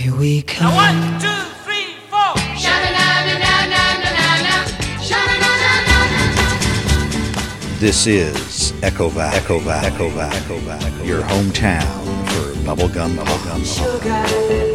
Here we come. One, two, three, four. This is Echo Valley, Echo Valley, Echo Valley, Echo Valley, your hometown for bubblegum, bubblegum, bubblegum.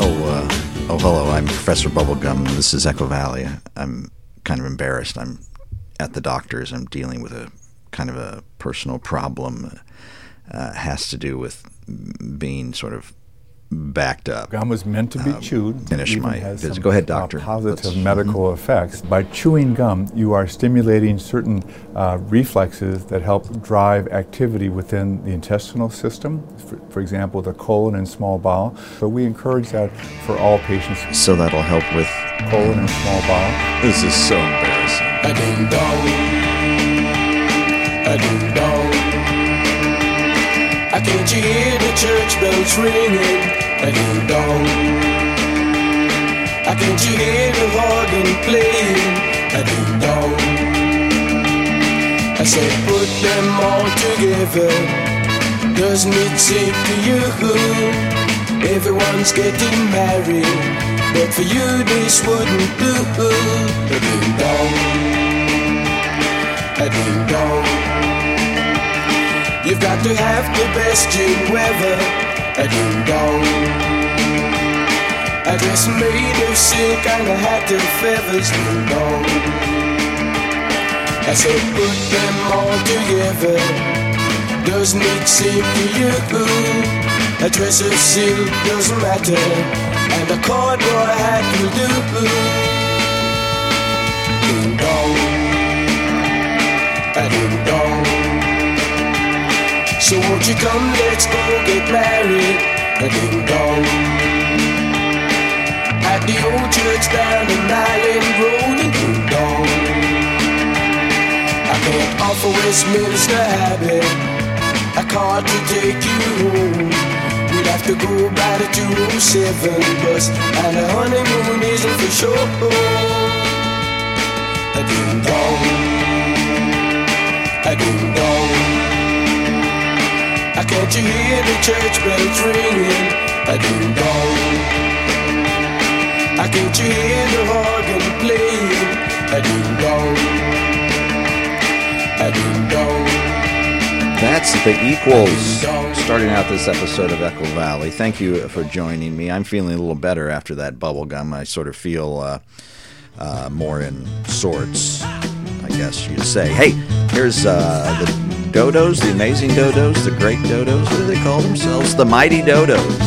Oh, uh, oh, hello. I'm Professor Bubblegum. This is Echo Valley. I'm kind of embarrassed. I'm at the doctor's. I'm dealing with a kind of a personal problem. Uh, has to do with being sort of backed up. Gum was meant to be Um, chewed. finish my visit. Go ahead, uh, doctor. positive Let's- medical effects. By chewing gum, you are stimulating certain uh, reflexes that help drive activity within the intestinal system. For, for example, the colon and small bowel. So we encourage that for all patients. So that'll help with. Colon and small bowel. This is so embarrassing. A ding dong. A ding dong. I can't you hear the church bells ringing? A ding dong. I can't you hear the organ playing? A ding dong. I said put them all together. Doesn't it seem to you? Everyone's getting married, but for you this wouldn't do. A ding dong a ding dong. You've got to have the best gin weather, a ding dong. A dress made of silk and a hat of feathers, ding dong. I said, put them all together. Doesn't it seem to you? A dress of silk doesn't matter, and a corduroy hat will do. Ding dong So won't you come, let's go get married, a ding dong. At the old church down in Island Road, a ding dong. I can't offer Westminster Abbey a car to take you home. We'd have to go by the 207 bus, and the honeymoon isn't for sure. A ding dong a ding dong. I can't you hear the church bells ringing? A ding dong. I can't you hear the organ playing? A ding dong. A ding dong. That's the Equals. Starting out this episode of Echo Valley. Thank you for joining me. I'm feeling a little better after that bubble gum. I sort of feel uh, uh, more in sorts, I guess you'd say. Hey, here's uh, the Dodos, the amazing Dodos, the great Dodos. What do they call themselves? The mighty Dodos.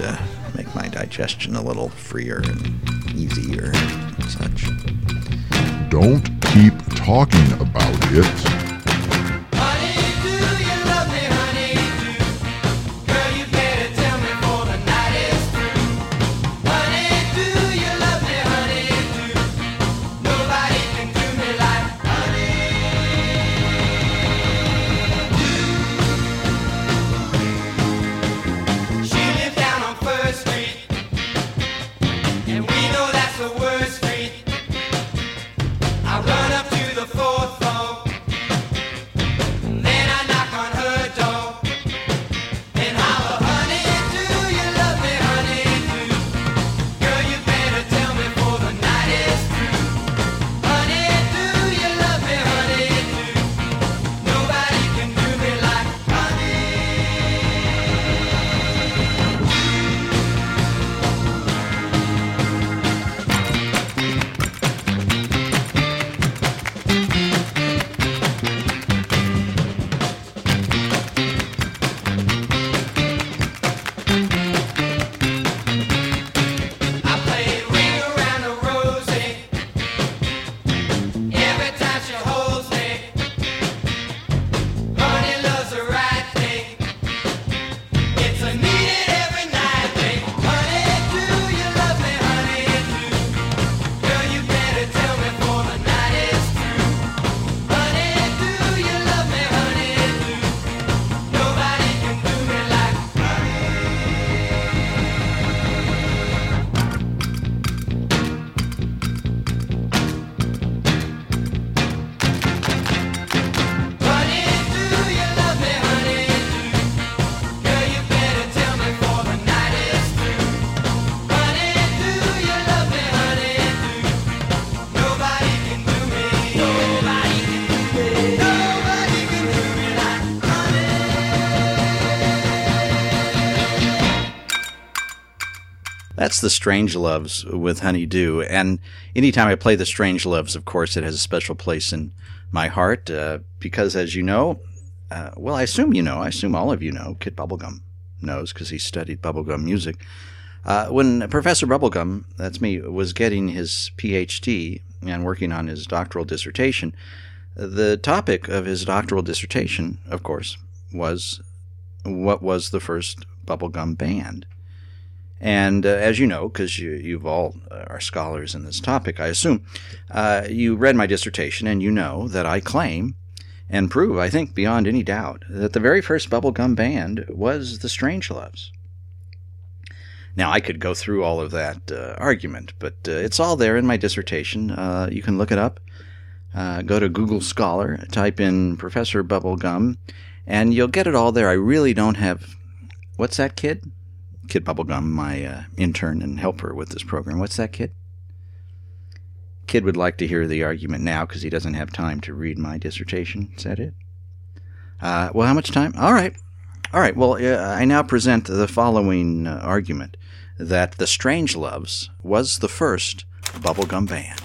Uh, make my digestion a little freer and easier and such. Don't keep talking about it. That's the Strange Loves with Honeydew. And anytime I play the Strange Loves, of course, it has a special place in my heart uh, because, as you know, uh, well, I assume you know, I assume all of you know, Kid Bubblegum knows because he studied bubblegum music. Uh, when Professor Bubblegum, that's me, was getting his PhD and working on his doctoral dissertation, the topic of his doctoral dissertation, of course, was what was the first bubblegum band. And uh, as you know, because you, you've all uh, are scholars in this topic, I assume, uh, you read my dissertation and you know that I claim and prove, I think beyond any doubt, that the very first bubblegum band was the Strangeloves. Now, I could go through all of that uh, argument, but uh, it's all there in my dissertation. Uh, you can look it up. Uh, go to Google Scholar, type in Professor Bubblegum, and you'll get it all there. I really don't have. What's that kid? Kid Bubblegum, my uh, intern and helper with this program. What's that kid? Kid would like to hear the argument now because he doesn't have time to read my dissertation. Is that it? Uh, well, how much time? All right. All right. Well, uh, I now present the following uh, argument that the Strange Loves was the first bubblegum band.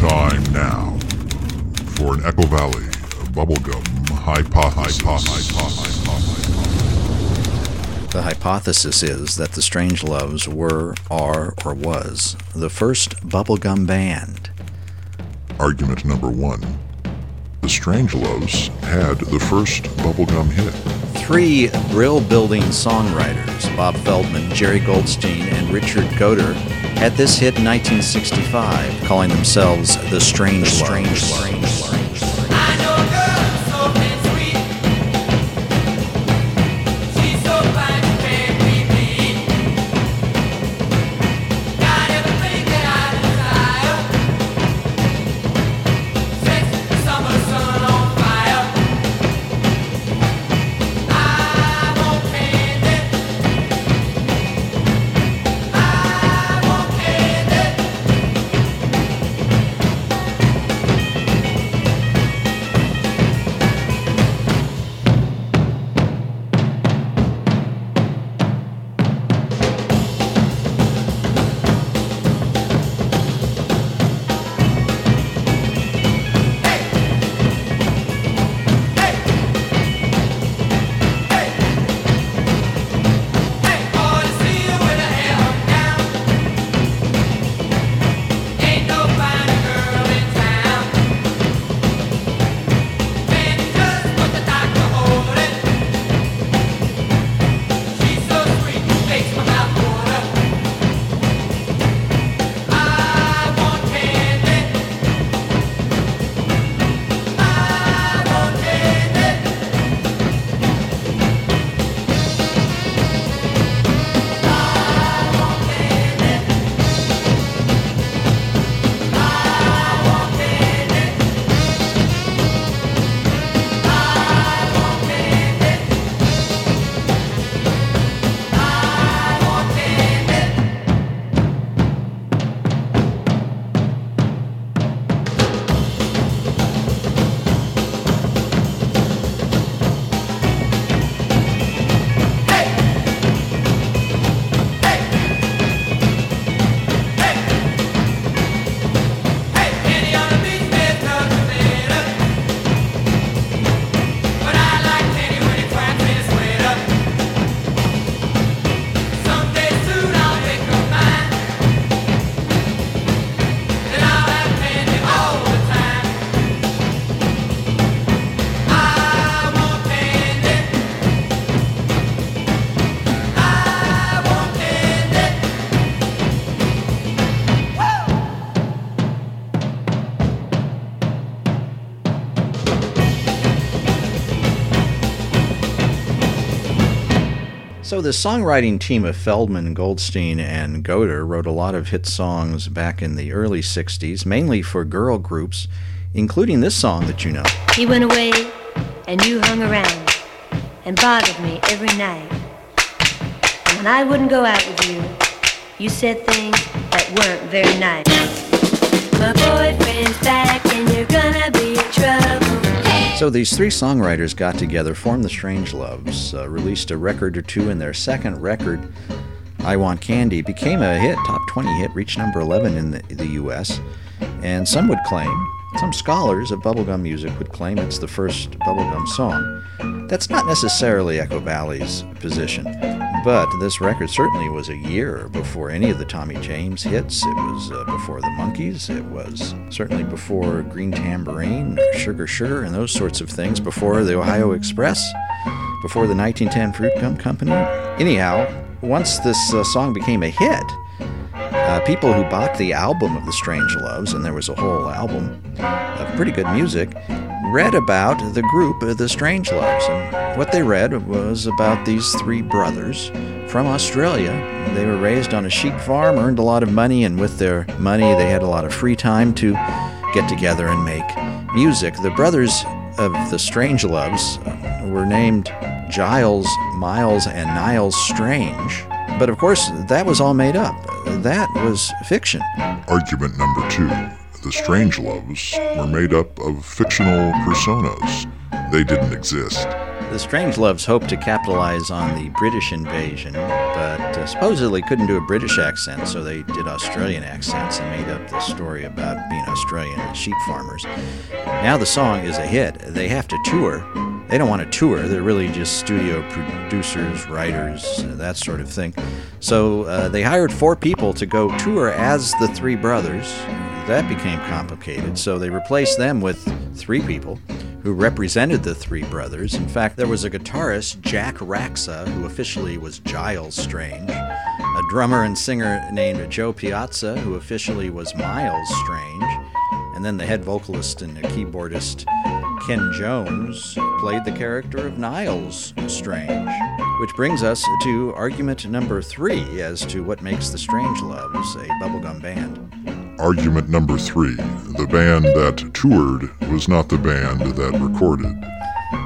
Time now for an Echo Valley bubblegum hypothesis. The hypothesis is that the Strange Loves were, are, or was the first bubblegum band. Argument number one. The Strangeloves had the first bubblegum hit. Three brill building songwriters, Bob Feldman, Jerry Goldstein, and Richard Gottehrer, had this hit in 1965, calling themselves the Strange Strange I So the songwriting team of Feldman, Goldstein, and Gottehrer wrote a lot of hit songs back in the early 60s, mainly for girl groups, including this song that you know. He went away, and you hung around and bothered me every night. And when I wouldn't go out with you, you said things that weren't very nice. My boyfriend's back, and you're gonna be trouble. So these three songwriters got together, formed the Strange Loves, uh, released a record or two, and their second record, I Want Candy, became a hit, top 20 hit, reached number 11 in the, the U.S. And some would claim, some scholars of bubblegum music would claim it's the first bubblegum song. That's not necessarily Echo Valley's position, but this record certainly was a year before any of the Tommy James hits. It was uh, before the Monkees. It was certainly before Green Tambourine, Sugar Sugar, and those sorts of things. Before the Ohio Express, before the 1910 Fruit Gum Company. Anyhow, once this uh, song became a hit, uh, people who bought the album of the Strange Loves, and there was a whole album of pretty good music, read about the group the Strange Loves. And what they read was about these three brothers from Australia. They were raised on a sheep farm, earned a lot of money, and with their money, they had a lot of free time to get together and make music. The brothers of the Strange Loves uh, were named Giles, Miles, and Niles Strange. But of course, that was all made up. That was fiction. Argument number two. The Strangeloves were made up of fictional personas. They didn't exist. The Strangeloves hoped to capitalize on the British invasion, but uh, supposedly couldn't do a British accent, so they did Australian accents and made up the story about being Australian sheep farmers. Now the song is a hit. They have to tour. They don't want to tour. They're really just studio producers, writers, that sort of thing. So uh, they hired four people to go tour as the three brothers. That became complicated, so they replaced them with three people who represented the three brothers. In fact, there was a guitarist, Jack Raxa, who officially was Giles Strange, a drummer and singer named Joe Piazza, who officially was Miles Strange, and then the head vocalist and the keyboardist, Ken Jones, played the character of Niles Strange. Which brings us to argument number three as to what makes the Strange Loves a bubblegum band. Argument number three. The band that toured was not the band that recorded.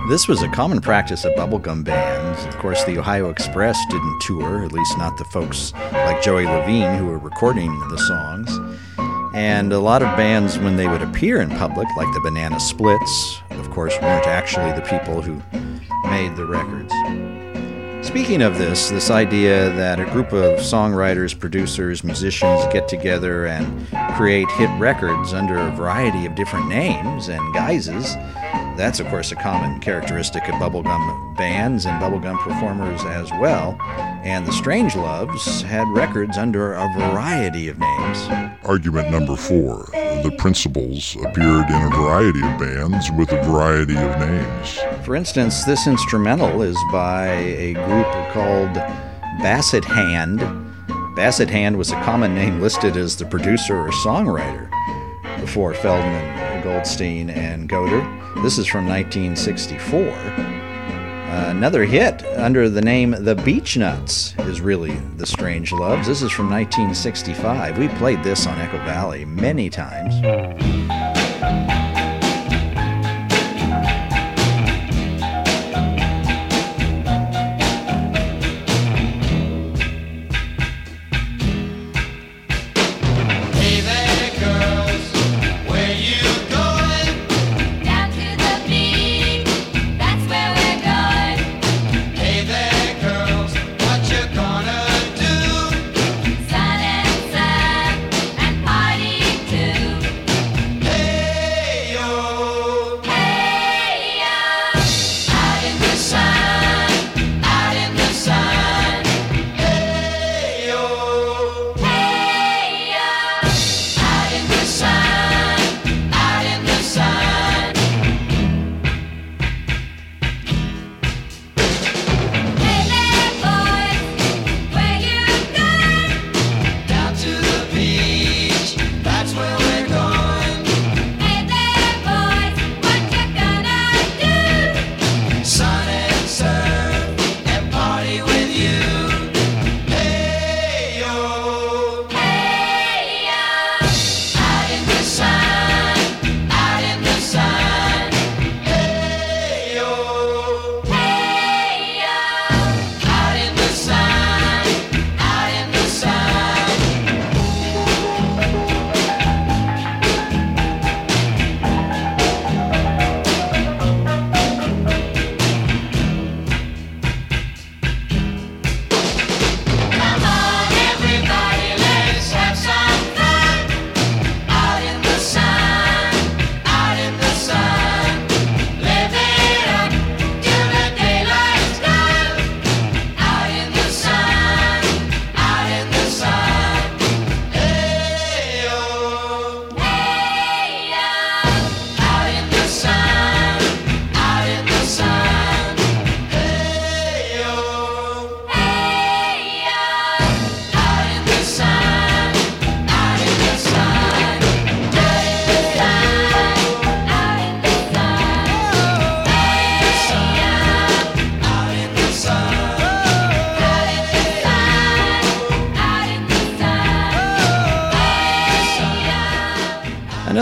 This was a common practice of bubblegum bands. Of course, the Ohio Express didn't tour, at least not the folks like Joey Levine who were recording the songs. And a lot of bands, when they would appear in public, like the Banana Splits, of course, weren't actually the people who made the records. Speaking of this, this idea that a group of songwriters, producers, musicians get together and create hit records under a variety of different names and guises, that's of course a common characteristic of bubblegum bands and bubblegum performers as well. And the Strange Loves had records under a variety of names. Argument number four. The principals appeared in a variety of bands with a variety of names. For instance, this instrumental is by a group called Bassett Hand. Bassett Hand was a common name listed as the producer or songwriter before Feldman, Goldstein, and Gottehrer. This is from 1964. Uh, another hit under the name The Beach Nuts is really The Strange Loves. This is from 1965. We played this on Echo Valley many times.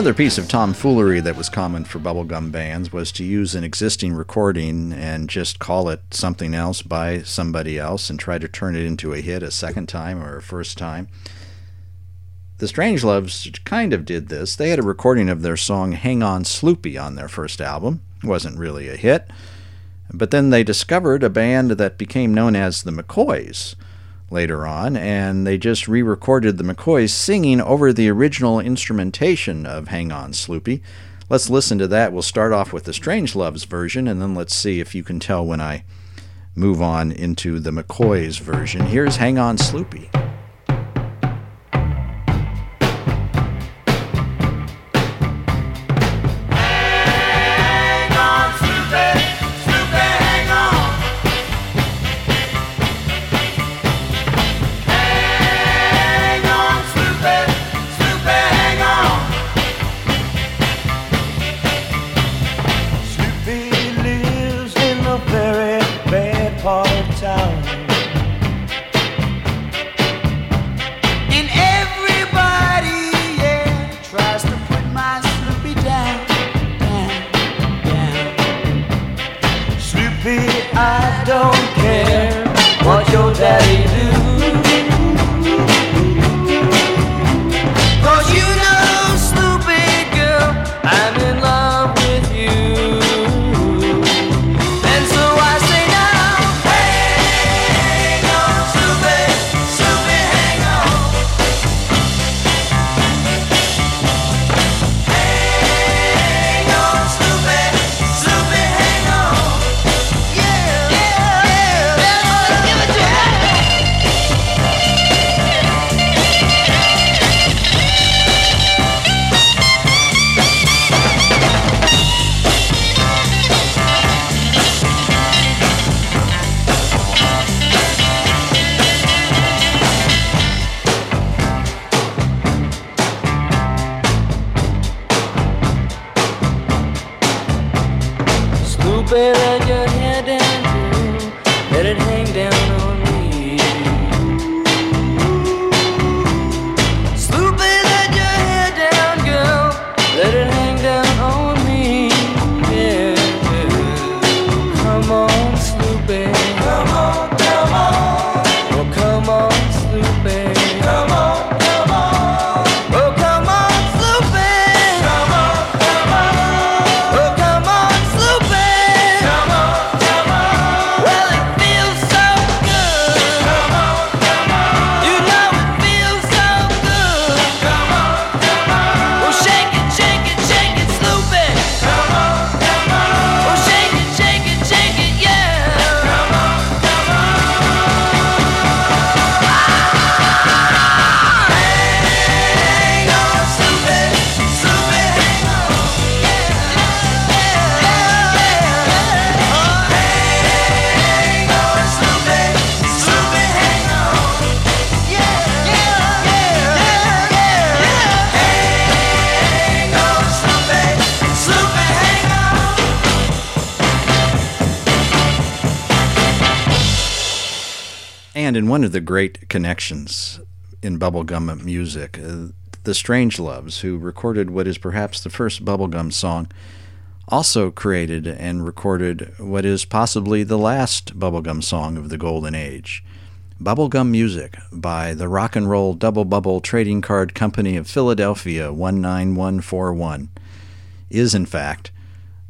Another piece of tomfoolery that was common for bubblegum bands was to use an existing recording and just call it something else by somebody else and try to turn it into a hit a second time or a first time. The Strangeloves kind of did this. They had a recording of their song Hang On Sloopy on their first album. It wasn't really a hit. But then they discovered a band that became known as the McCoys later on, and they just re recorded the McCoys singing over the original instrumentation of Hang On Sloopy. Let's listen to that. We'll start off with the Strangeloves version, and then let's see if you can tell when I move on into the McCoys version. Here's Hang On Sloopy. One of the great connections in bubblegum music, uh, the Strangeloves, who recorded what is perhaps the first bubblegum song, also created and recorded what is possibly the last bubblegum song of the Golden Age. Bubblegum Music by the Rock and Roll Double Bubble Trading Card Company of Philadelphia 19141 is, in fact,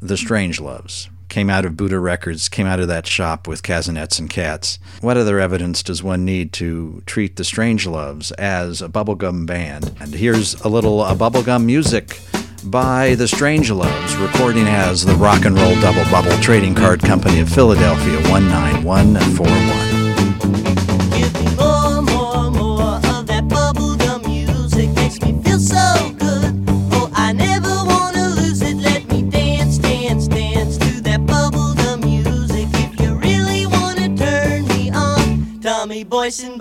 the Strangeloves. Came out of Buddah Records, came out of that shop with Kasenetz and Katz. What other evidence does one need to treat the Strangeloves as a bubblegum band? And here's a little uh, bubblegum music by the Strangeloves, recording as the Rock and Roll Double Bubble Trading Card Company of Philadelphia 19141. 훨씬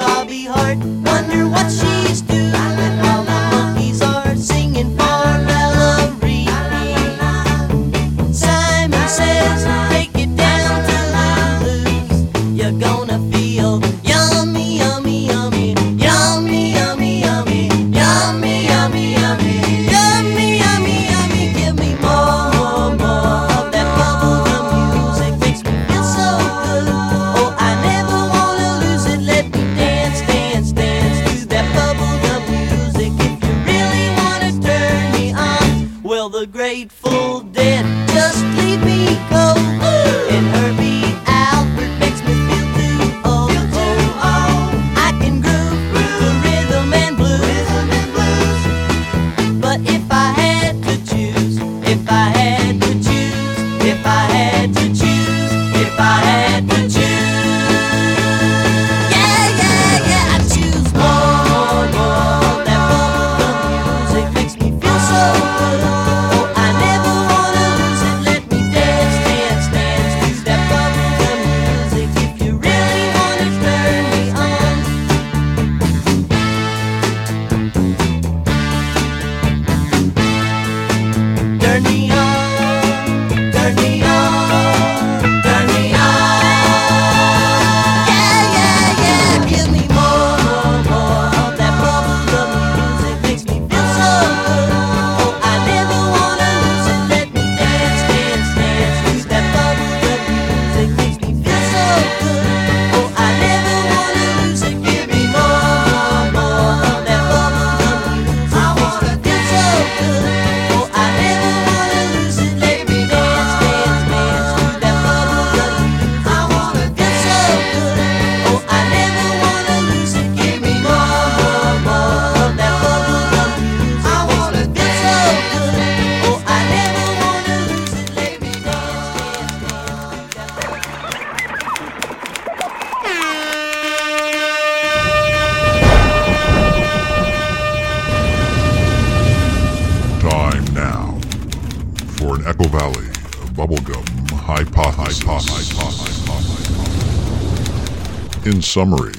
summary,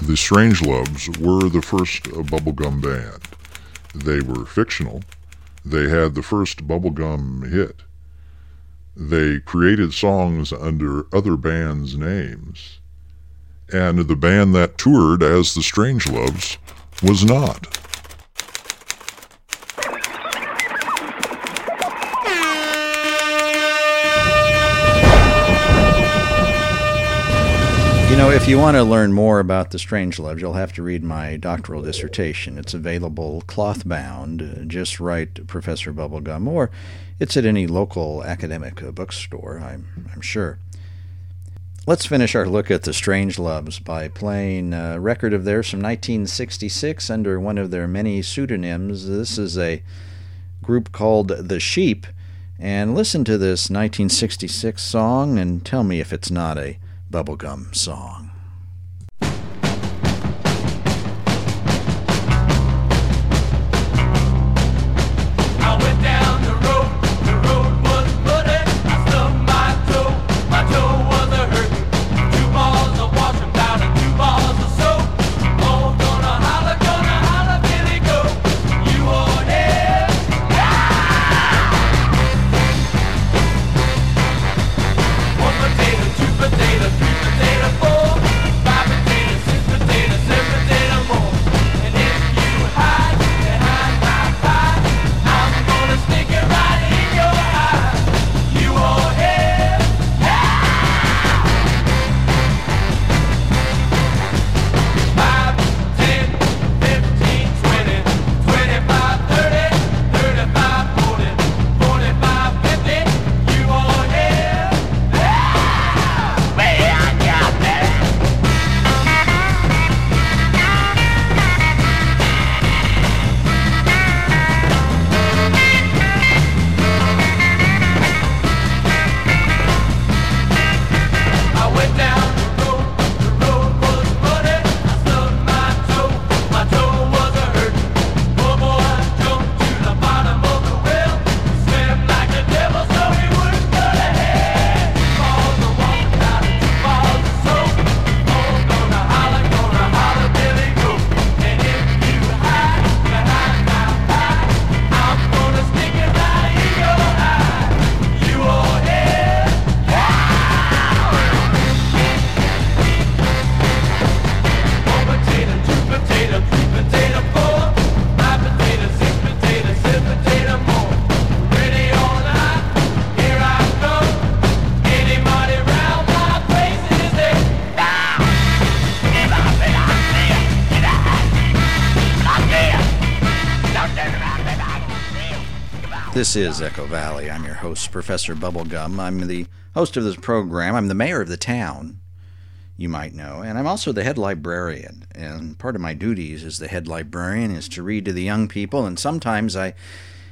the Strangeloves were the first bubblegum band. They were fictional. They had the first bubblegum hit. They created songs under other bands' names. And the band that toured as the Strangeloves was not You know, if you want to learn more about the strange loves, you'll have to read my doctoral dissertation. It's available cloth bound. Uh, just write Professor Bubblegum, or it's at any local academic uh, bookstore, I'm, I'm sure. Let's finish our look at the Strange Loves by playing a record of theirs from 1966 under one of their many pseudonyms. This is a group called The Sheep. And listen to this 1966 song and tell me if it's not a bubblegum song. This is Echo Valley. I'm your host, Professor Bubblegum. I'm the host of this program. I'm the mayor of the town, you might know, and I'm also the head librarian. And part of my duties as the head librarian is to read to the young people, and sometimes I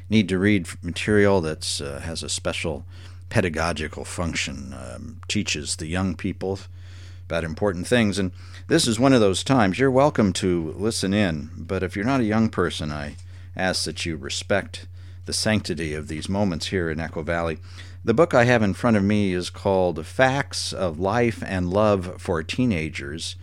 need to read material that uh, has a special pedagogical function, um, teaches the young people about important things. And this is one of those times. You're welcome to listen in, but if you're not a young person, I ask that you respect the sanctity of these moments here in Echo Valley. The book I have in front of me is called Facts of Life and Love for Teenagers,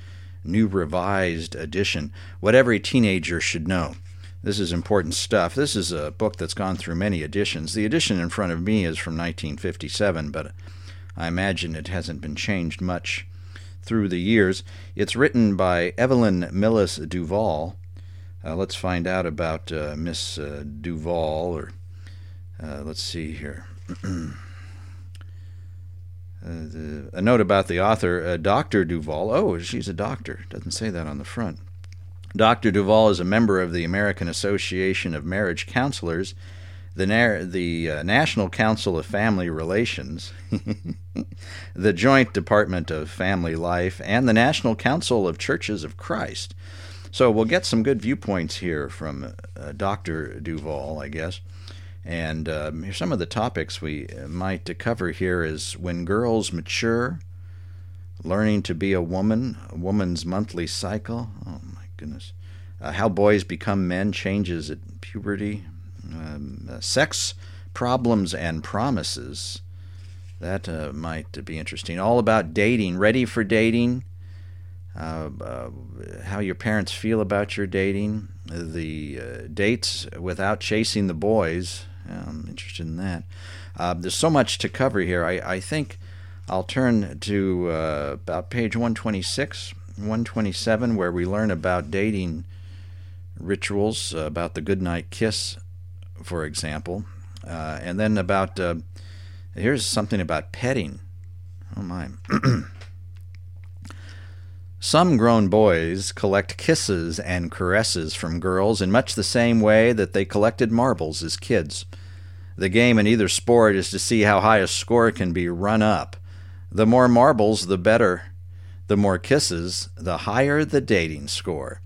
New Revised Edition What Every Teenager Should Know. This is important stuff. This is a book that's gone through many editions. The edition in front of me is from 1957, but I imagine it hasn't been changed much through the years. It's written by Evelyn Millis Duvall. Uh, let's find out about uh, Miss uh, Duvall, or uh, let's see here. Uh, the, a note about the author, uh, Dr. Duvall. Oh, she's a doctor. Doesn't say that on the front. Dr. Duvall is a member of the American Association of Marriage Counselors, the, Na- the National Council of Family Relations, the Joint Department of Family Life, and the National Council of Churches of Christ. So we'll get some good viewpoints here from uh, Dr. Duvall, I guess. And um, here's some of the topics we might cover here is when girls mature, learning to be a woman, a woman's monthly cycle. Oh my goodness. Uh, how boys become men changes at puberty. Um, uh, sex problems and promises. That uh, might be interesting. All about dating. Ready for dating. Uh, uh, how your parents feel about your dating. The uh, dates without chasing the boys. I'm interested in that. Uh, there's so much to cover here. I, I think I'll turn to uh, about page 126, 127, where we learn about dating rituals, about the goodnight kiss, for example, and then about here's something about petting. Oh my. Some grown boys collect kisses and caresses from girls in much the same way that they collected marbles as kids. The game in either sport is to see how high a score can be run up. The more marbles, the better. The more kisses, the higher the dating score.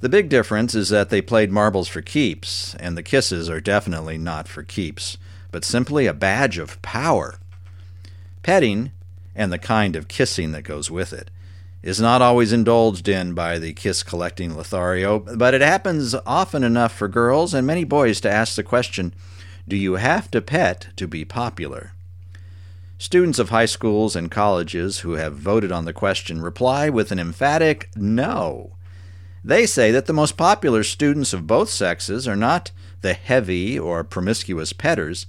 The big difference is that they played marbles for keeps, and the kisses are definitely not for keeps, but simply a badge of power. Petting, and the kind of kissing that goes with it, is not always indulged in by the kiss collecting Lothario, but it happens often enough for girls and many boys to ask the question Do you have to pet to be popular? Students of high schools and colleges who have voted on the question reply with an emphatic no. They say that the most popular students of both sexes are not the heavy or promiscuous petters.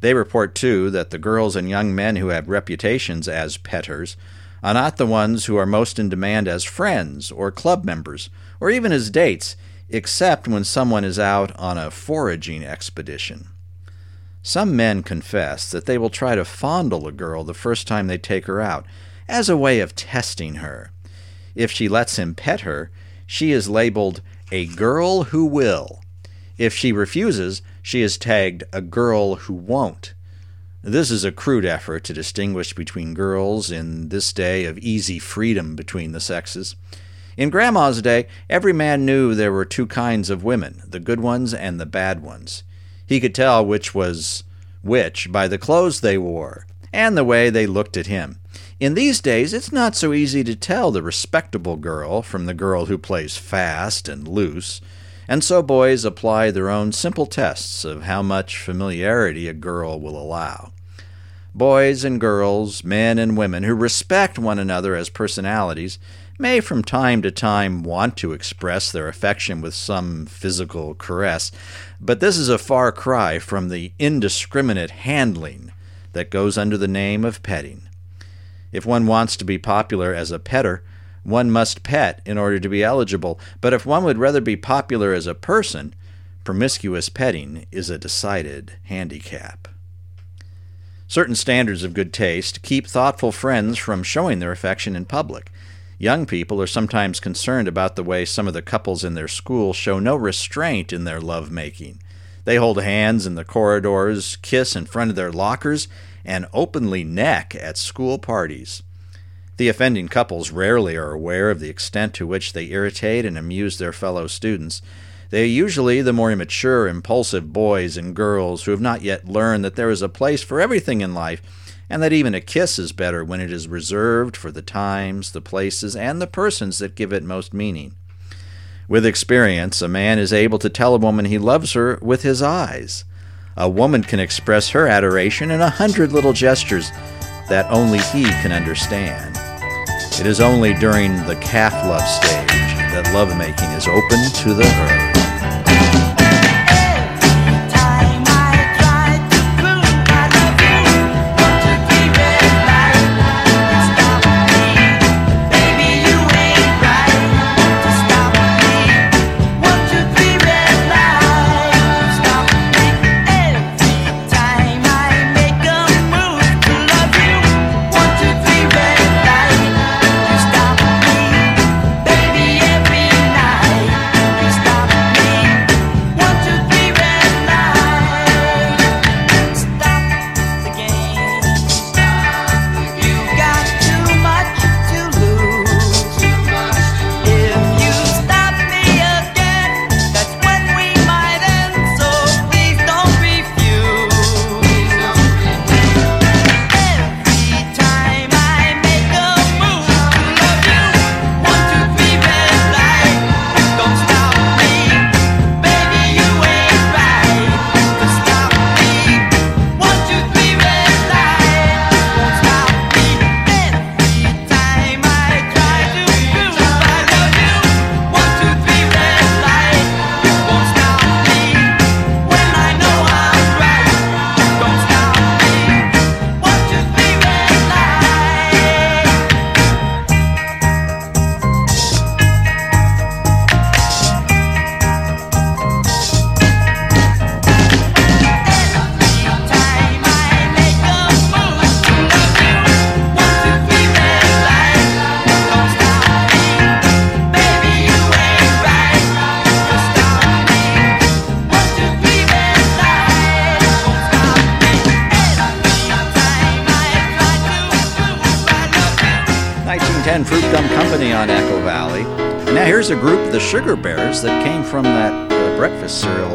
They report, too, that the girls and young men who have reputations as petters are not the ones who are most in demand as friends or club members or even as dates, except when someone is out on a foraging expedition. Some men confess that they will try to fondle a girl the first time they take her out, as a way of testing her. If she lets him pet her, she is labeled a girl who will. If she refuses, she is tagged a girl who won't. This is a crude effort to distinguish between girls in this day of easy freedom between the sexes. In Grandma's day, every man knew there were two kinds of women the good ones and the bad ones. He could tell which was which by the clothes they wore and the way they looked at him. In these days, it's not so easy to tell the respectable girl from the girl who plays fast and loose, and so boys apply their own simple tests of how much familiarity a girl will allow. Boys and girls, men and women who respect one another as personalities may from time to time want to express their affection with some physical caress, but this is a far cry from the indiscriminate handling that goes under the name of petting. If one wants to be popular as a petter, one must pet in order to be eligible, but if one would rather be popular as a person, promiscuous petting is a decided handicap. Certain standards of good taste keep thoughtful friends from showing their affection in public. Young people are sometimes concerned about the way some of the couples in their school show no restraint in their love making. They hold hands in the corridors, kiss in front of their lockers, and openly neck at school parties. The offending couples rarely are aware of the extent to which they irritate and amuse their fellow students. They are usually the more immature, impulsive boys and girls who have not yet learned that there is a place for everything in life, and that even a kiss is better when it is reserved for the times, the places, and the persons that give it most meaning. With experience, a man is able to tell a woman he loves her with his eyes. A woman can express her adoration in a hundred little gestures that only he can understand. It is only during the calf love stage that lovemaking is open to the herd. Sugar Bears, that came from that uh, breakfast cereal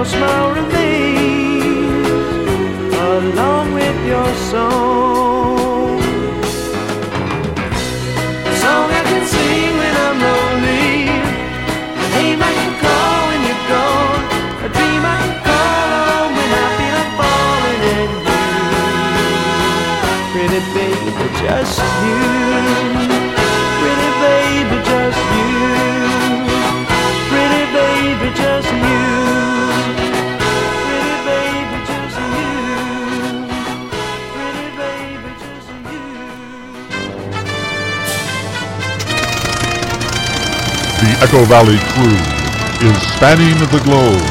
Your smile remains along with your song. A song I can sing when I'm lonely. A name I can call when you're gone. A dream I can call on when I feel I'm falling in you. Pretty baby, just you. Echo Valley crew is spanning the globe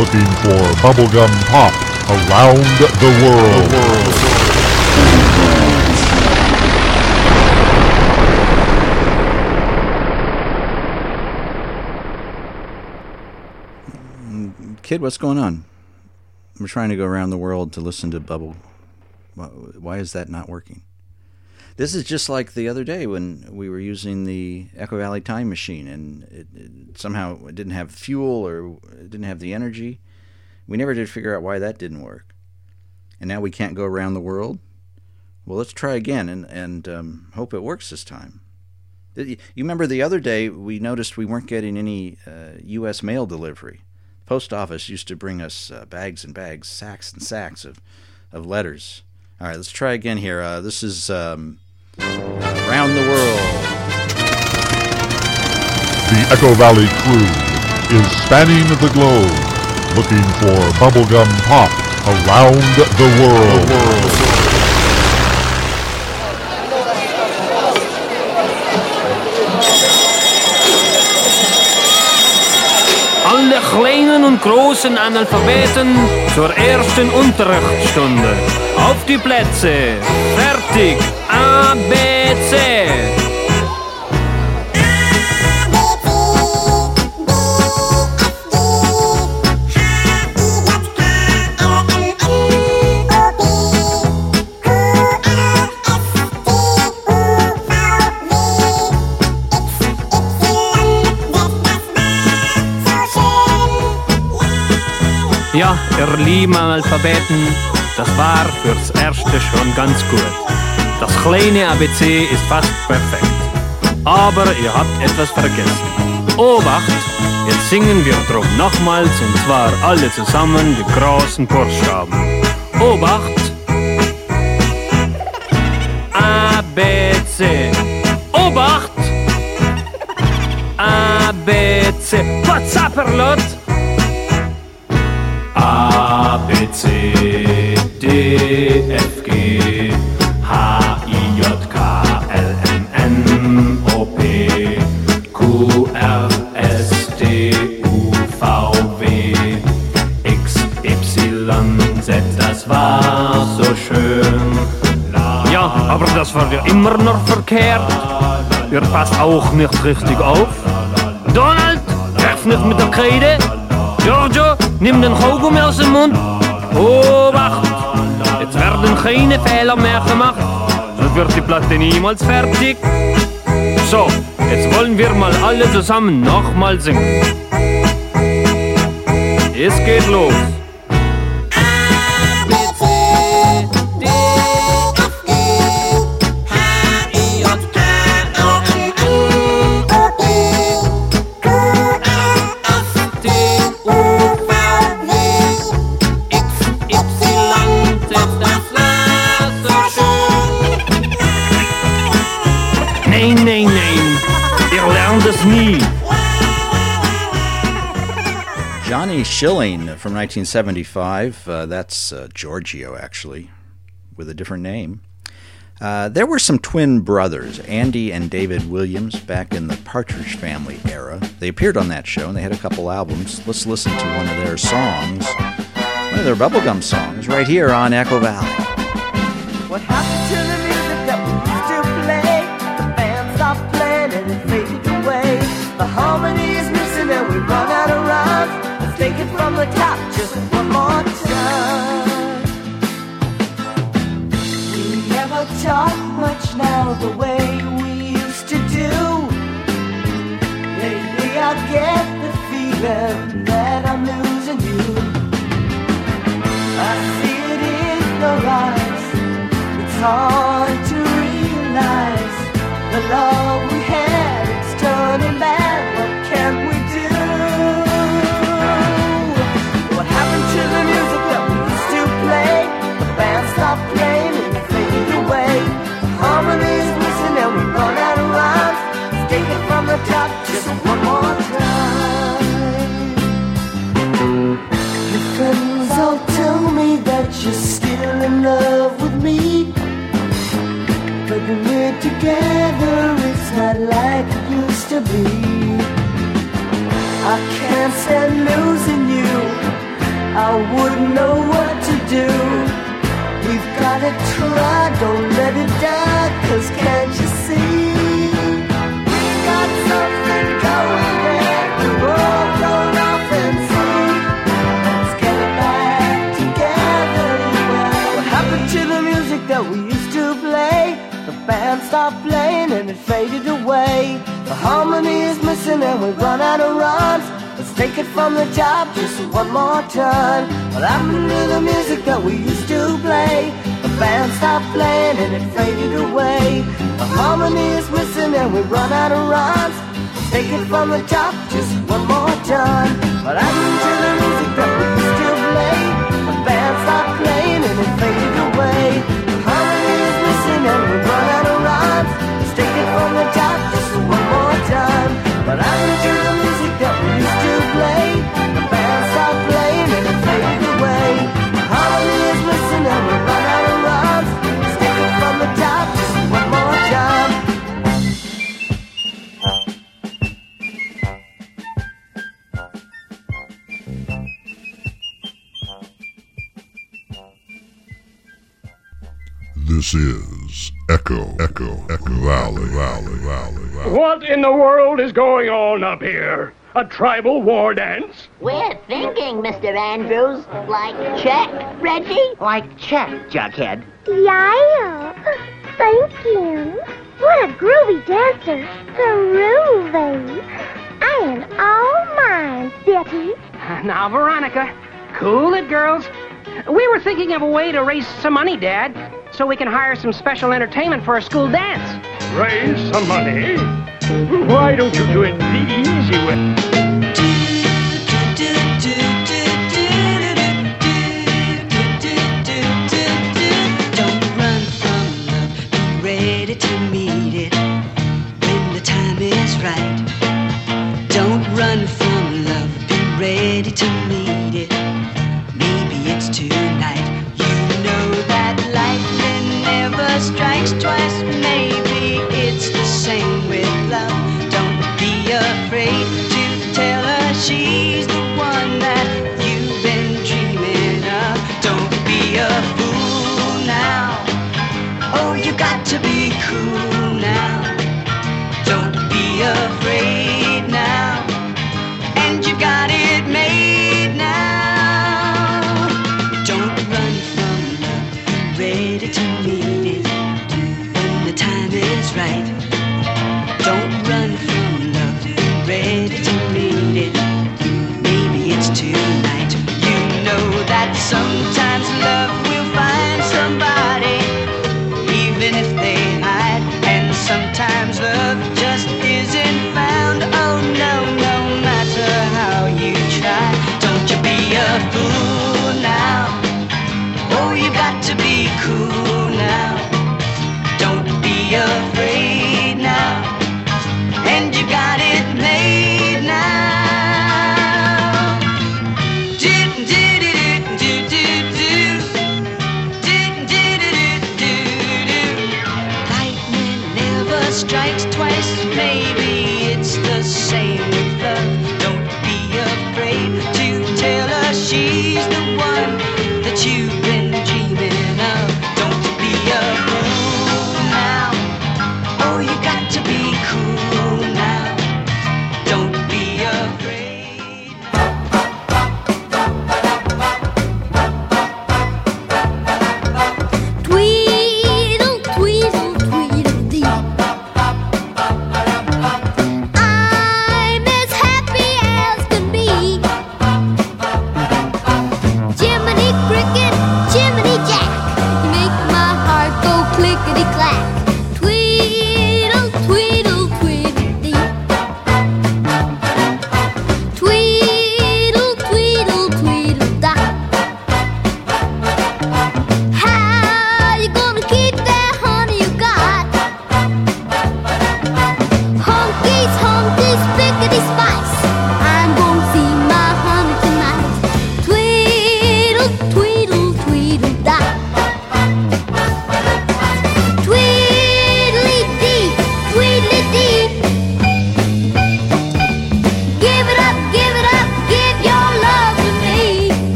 looking for bubblegum pop around the world. Kid, what's going on? We're trying to go around the world to listen to Bubble. Why- Why is that not working? This is just like the other day when we were using the Echo Valley time machine and it, it somehow it didn't have fuel or it didn't have the energy. We never did figure out why that didn't work. And now we can't go around the world. Well, let's try again and, and um, hope it works this time. You you remember the other day we noticed we weren't getting any uh, U.S. mail delivery. Post office used to bring us uh, bags and bags, sacks and sacks of, of letters. All right, let's try again here. Uh, this is um, Around the World. The Echo Valley crew is spanning the globe looking for bubblegum pop around the world. Alle kleinen und großen Analphabeten zur ersten Unterrichtsstunde. Auf die Plätze. Fertig. A, B, C. Ja, ihr lieben Analphabeten, das war fürs Erste schon ganz gut. Das kleine ABC ist fast perfekt. Aber ihr habt etwas vergessen. Obacht, jetzt singen wir drum nochmals und zwar alle zusammen die großen Buchstaben. Obacht! A, B, C. Obacht! A, B, C. Potzapperlot! A, B, C, D, F, G, H, I, J, K, L, M, N, O, P, Q, R, S, T, U, V, W, X, Y, Z, das war so schön. Ja, aber das war ja immer noch verkehrt. Ihr passt auch nicht richtig auf. Donald, treff nicht mit der Kreide. Giorgio, nimm den Kaugummi aus dem Mund. Obacht! Jetzt werden keine Fehler mehr gemacht. Sonst wird die Platte niemals fertig. So, jetzt wollen wir mal alle zusammen nochmal singen. Es geht los. Johnny Schilling from 1975. Uh, that's uh, Giorgio, actually, with a different name. Uh, there were some twin brothers, Andy and David Williams, back in the Partridge Family era. They appeared on that show and they had a couple albums. Let's listen to one of their songs, one of their bubblegum songs, right here on Echo Valley. What happened to the music that we used to play? The band stopped playing and it faded away. The harmony take it from the top just one more time. We never talk much now the way we used to do. Lately I get the feeling that I'm losing you. I see it in your eyes. It's hard to realize the love we had. We've gotta try, don't let it die, cause can't you see? Stopped playing and it faded away. The harmony is missing and we run out of runs. Let's take it from the top just one more time. What happened to the music that we used to play? The band stopped playing and it faded away. The harmony is missing and we run out of runs. Take it from the top just one more time. Happened to the This is Echo, Echo, Echo Valley, Valley, Valley, Valley. What in the world is going on up here? A tribal war dance? We're thinking, Mr. Andrews. Like check, Reggie? Like check, Jughead. Yeah, thank you. What a groovy dancer. Groovy. I am all mine, Betty. Now, Veronica, cool it, girls. We were thinking of a way to raise some money, Dad, so we can hire some special entertainment for a school dance. Raise some money? Why don't you do it the easy way? Twice. Maybe it's the same with love. Don't be afraid to tell her she's the one that you've been dreaming of. Don't be a fool now. Oh, you got to be cool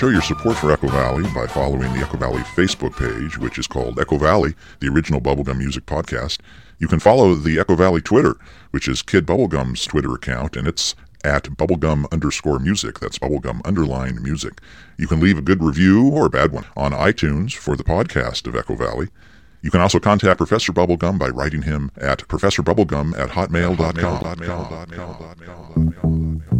show your support for Echo Valley by following the Echo Valley Facebook page, which is called Echo Valley, the original Bubblegum Music Podcast. You can follow the Echo Valley Twitter, which is Kid Bubblegum's Twitter account, and it's at bubblegum underscore music. That's bubblegum underline music. You can leave a good review or a bad one on iTunes for the podcast of Echo Valley. You can also contact Professor Bubblegum by writing him at professorbubblegum at hotmail.com.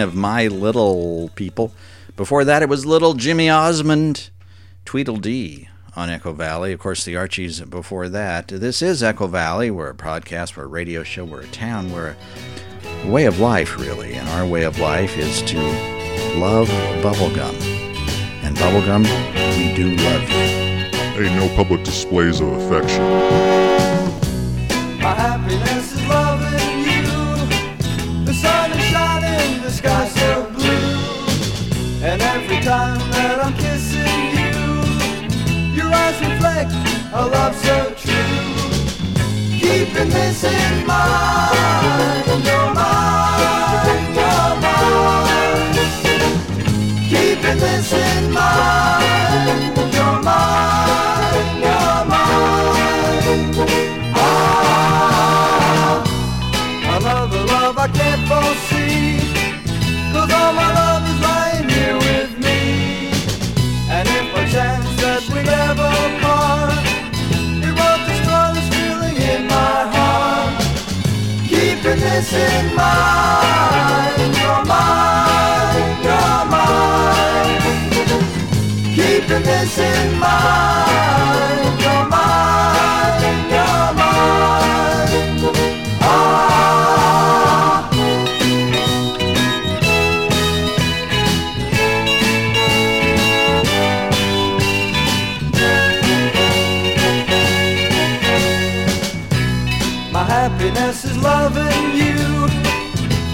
of My Little people, before that it was Little Jimmy Osmond, Tweedledee on Echo Valley. Of course, the Archies before that. This is Echo Valley. We're a podcast, we're a radio show, we're a town, we're a way of life, really. And our way of life is to love bubblegum. And bubblegum, we do love you. Hey, no public displays of affection. Time that I'm kissing you, your eyes reflect a love so true. Keeping this in mind, you're mine, you're mine. Keeping this in mind, you're mine, you're mine. Ah, another love I can't foresee. In mind, you're mine, you're mine. Keeping this in mind, mine, you.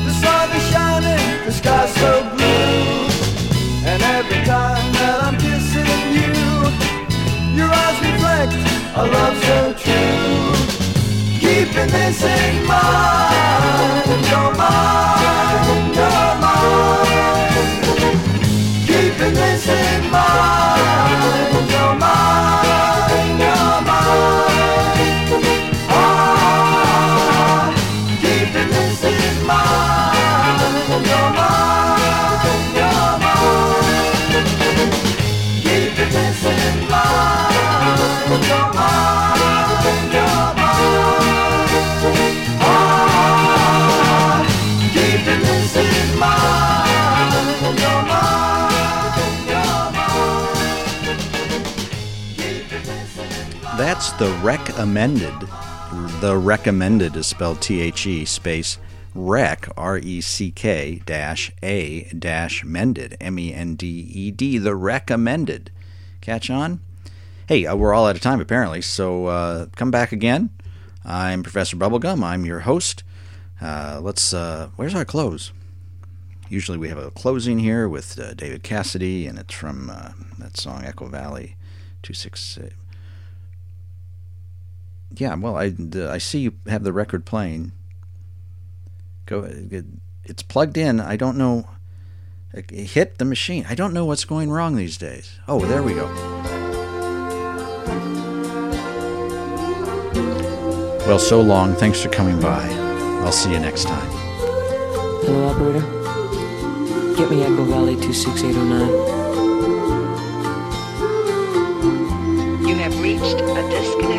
The sun is shining, the sky's so blue. And every time that I'm kissing you, your eyes reflect a love so true. Keeping this in mind, It's the recommended. The recommended is spelled T H E space rec R E C K dash A dash mended M E N D E D. The recommended. Catch on? Hey, uh, we're all out of time apparently, so uh, come back again. I'm Professor Bubblegum. I'm your host. Uh, let's. Uh, where's our close? Usually we have a closing here with uh, David Cassidy, and it's from uh, that song Echo Valley, two six. Yeah, well, I I see you have the record playing. Go. Uh, it's plugged in. I don't know. Hit the machine. I don't know what's going wrong these days. Oh, there we go. Well, so long. Thanks for coming by. I'll see you next time. Hello, operator. Get me Echo Valley 26809. You have reached a destination.